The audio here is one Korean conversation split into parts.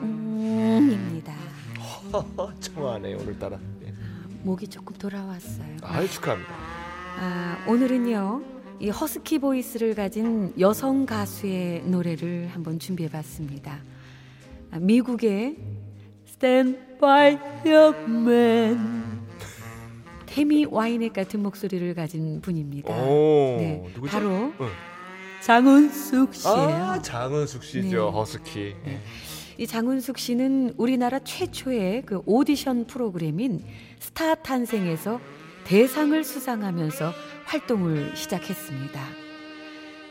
심스봉입니다. 청하네 오늘따라. 예. 목이 조금 돌아왔어요. 아유 축하합니다. 아, 오늘은요. 이 허스키 보이스를 가진 여성 가수의 노래를 한번 준비해봤습니다. 아, 미국의 Stand by Your Man 태미 와이넷 같은 목소리를 가진 분입니다. 오 네, 누구죠? 바로 응. 장은숙 씨예요. 아 장은숙 씨죠 네. 허스키. 예. 이 장은숙 씨는 우리나라 최초의 그 오디션 프로그램인 스타 탄생에서 대상을 수상하면서 활동을 시작했습니다.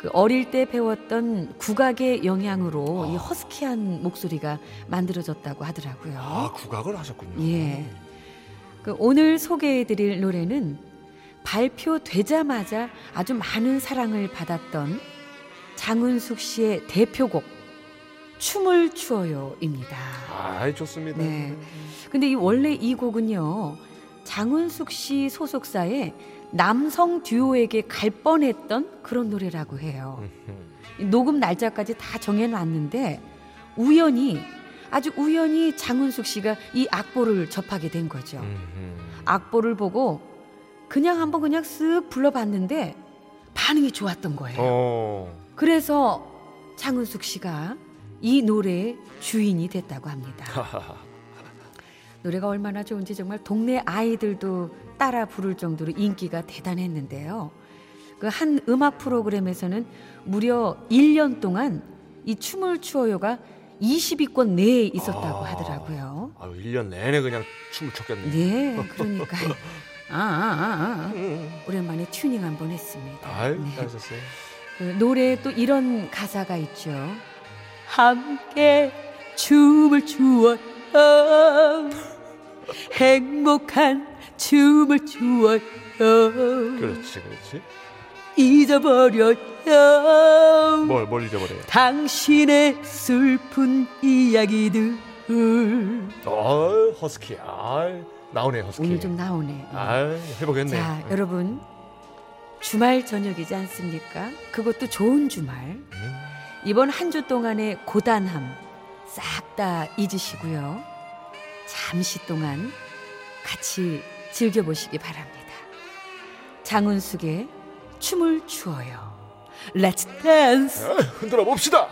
그 어릴 때 배웠던 국악의 영향으로 이 허스키한 목소리가 만들어졌다고 하더라고요. 아 국악을 하셨군요. 예. 그 오늘 소개해드릴 노래는 발표되자마자 아주 많은 사랑을 받았던 장은숙 씨의 대표곡 춤을 추어요입니다. 아 좋습니다. 네. 근데 이 원래 이 곡은요. 장은숙 씨 소속사의 남성 듀오에게 갈 뻔했던 그런 노래라고 해요. 녹음 날짜까지 다 정해놨는데 우연히 아주 우연히 장은숙 씨가 이 악보를 접하게 된 거죠. 악보를 보고 그냥 한번 그냥 쓱 불러봤는데 반응이 좋았던 거예요. 어. 그래서 장은숙 씨가 이 노래의 주인이 됐다고 합니다. 노래가 얼마나 좋은지 정말 동네 아이들도 따라 부를 정도로 인기가 대단했는데요. 그 한 음악 프로그램에서는 무려 1년 동안 이 춤을 추어요가 20위권 내에 있었다고 아. 하더라고요. 아유 1년 내내 그냥 춤을 췄겠네. 네, 그러니까 아, 아, 아, 아. 오랜만에 튜닝 한번 했습니다. 아유 네. 잘하셨어요. 그 노래에 또 이런 가사가 있죠. 함께 춤을 추어요. 행복한 춤을 추어요. 그렇지 그렇지. 잊어버려요. 뭘 뭘 잊어버려요. 당신의 슬픈 이야기들. 어 허스키. 아 나오네 허스키. 오늘 좀 나오네. 아 해보겠네. 자, 여러분. 주말 저녁이지 않습니까? 그것도 좋은 주말. 음. 이번 한 주 동안의 고단함 싹 다 잊으시고요. 잠시 동안 같이 즐겨보시기 바랍니다. 장은숙의 춤을 추어요. Let's dance. 아, 흔들어 봅시다.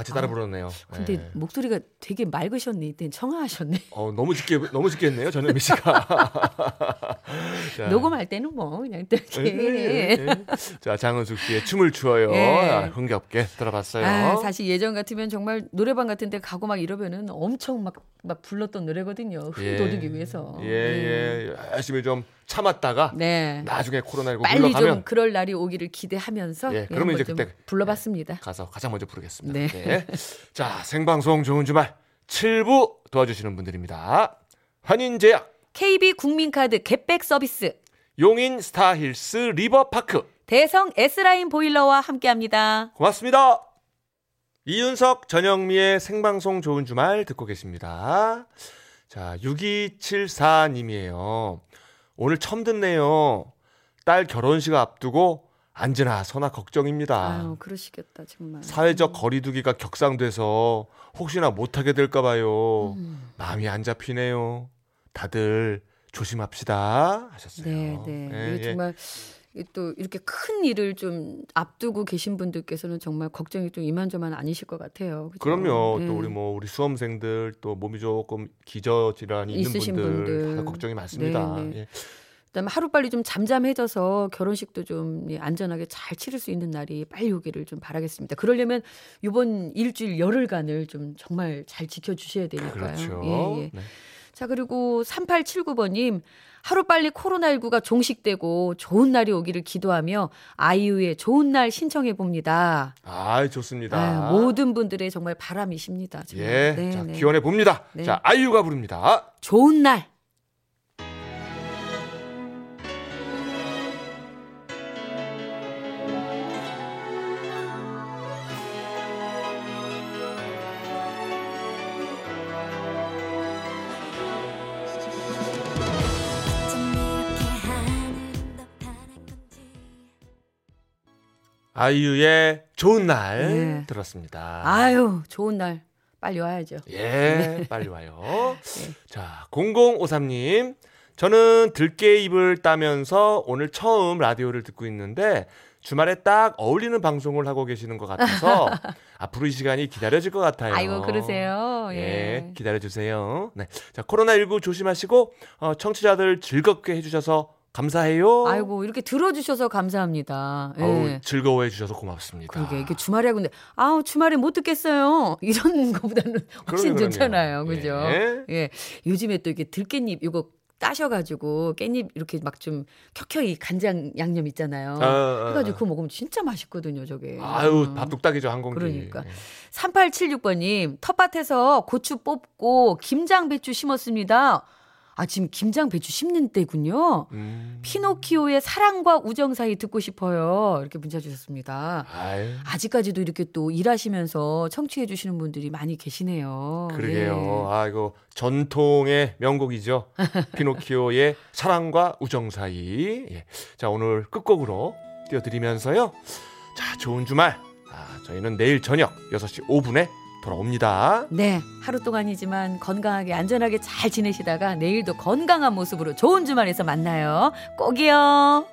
같이 따라 부르네요. 근데 네. 목소리가 되게 맑으셨네. 이때 청아하셨네. 어 너무 짙게 너무 짙게 했네요 전현미 씨가. 자, 녹음할 때는 뭐 그냥 또 네, 이렇게. 네, 네. 자 장은숙 씨의 춤을 추어요. 네. 아, 흥겹게 들어봤어요. 아, 사실 예전 같으면 정말 노래방 같은 데 가고 막 이러면은 엄청 막, 막 불렀던 노래거든요. 예. 흥돋우기 위해서. 예, 예. 열심히 좀 참았다가 네. 나중에 코로나19 빨리 물러가면 좀 그럴 날이 오기를 기대하면서 예, 예, 그러면 이제 그때 불러봤습니다. 가서 가장 먼저 부르겠습니다. 네. 자, 생방송 좋은 주말 7부 도와주시는 분들입니다. 환인제약, KB 국민카드 Get Back 서비스, 용인 스타힐스 리버파크, 대성 S라인 보일러와 함께합니다. 고맙습니다. 이윤석 전영미의 생방송 좋은 주말 듣고 계십니다. 자, 6274님이에요. 오늘 처음 듣네요. 딸 결혼식 앞두고 안지나 서나 걱정입니다. 아유, 그러시겠다 정말. 사회적 거리두기가 격상돼서 혹시나 못하게 될까 봐요. 음. 마음이 안 잡히네요. 다들 조심합시다 하셨어요. 네, 네. 예. 정말 또 이렇게 큰 일을 좀 앞두고 계신 분들께서는 정말 걱정이 좀 이만저만 아니실 것 같아요. 그죠? 그럼요. 네. 또 우리 뭐 우리 수험생들 또 몸이 조금 기저 질환이 있는 분들, 분들. 다 걱정이 많습니다. 네, 네. 예. 그다음에 하루빨리 좀 잠잠해져서 결혼식도 좀 예, 안전하게 잘 치를 수 있는 날이 빨리 오기를 좀 바라겠습니다. 그러려면 이번 일주일 열흘간을 좀 정말 잘 지켜주셔야 되니까요. 그렇죠. 예, 예. 네. 자 그리고 3879번님 하루빨리 코로나19가 종식되고 좋은 날이 오기를 기도하며 아이유의 좋은 날 신청해 봅니다. 아, 좋습니다. 아유, 모든 분들의 정말 바람이십니다. 정말. 예, 네, 자 네. 기원해 봅니다. 네. 자 아이유가 부릅니다. 좋은 날. 아이유의 좋은 날 네. 들었습니다. 아유 좋은 날 빨리 와야죠. 예, 빨리 와요. 네. 자, 0053님. 저는 들깨 잎을 따면서 오늘 처음 라디오를 듣고 있는데 주말에 딱 어울리는 방송을 하고 계시는 것 같아서 앞으로 이 시간이 기다려질 것 같아요. 아이고 그러세요. 예, 예. 기다려 주세요. 네. 자, 코로나 19 조심하시고, 어, 청취자들 즐겁게 해주셔서 감사해요. 아이고 이렇게 들어주셔서 감사합니다. 예. 어우, 즐거워해 주셔서 고맙습니다. 그러게 이게 주말에 근데 아우 주말에 못 듣겠어요. 이런 거보다는 훨씬 그럼요, 좋잖아요. 그럼요. 그죠? 예. 예. 요즘에 또 이게 들깻잎 이거 따셔가지고 깻잎 이렇게 막 좀 켜켜이 간장 양념 있잖아요. 아, 아, 해가지고 아. 그거 먹으면 진짜 맛있거든요, 저게. 아유, 음. 밥 뚝딱이죠, 한 공기. 그러니까. 3876번님, 텃밭에서 고추 뽑고 김장 배추 심었습니다. 아, 지금 김장 배추 심는 때군요. 음. 피노키오의 사랑과 우정 사이 듣고 싶어요. 이렇게 문자 주셨습니다. 아유. 아직까지도 이렇게 또 일하시면서 청취해 주시는 분들이 많이 계시네요. 그러게요. 예. 아, 이거 전통의 명곡이죠. 피노키오의 사랑과 우정 사이. 예. 자, 오늘 끝곡으로 띄워드리면서요. 자, 좋은 주말. 아, 저희는 내일 저녁 6시 5분에 돌아옵니다. 네, 하루 동안이지만 건강하게 안전하게 잘 지내시다가 내일도 건강한 모습으로 좋은 주말에서 만나요. 꼭이요.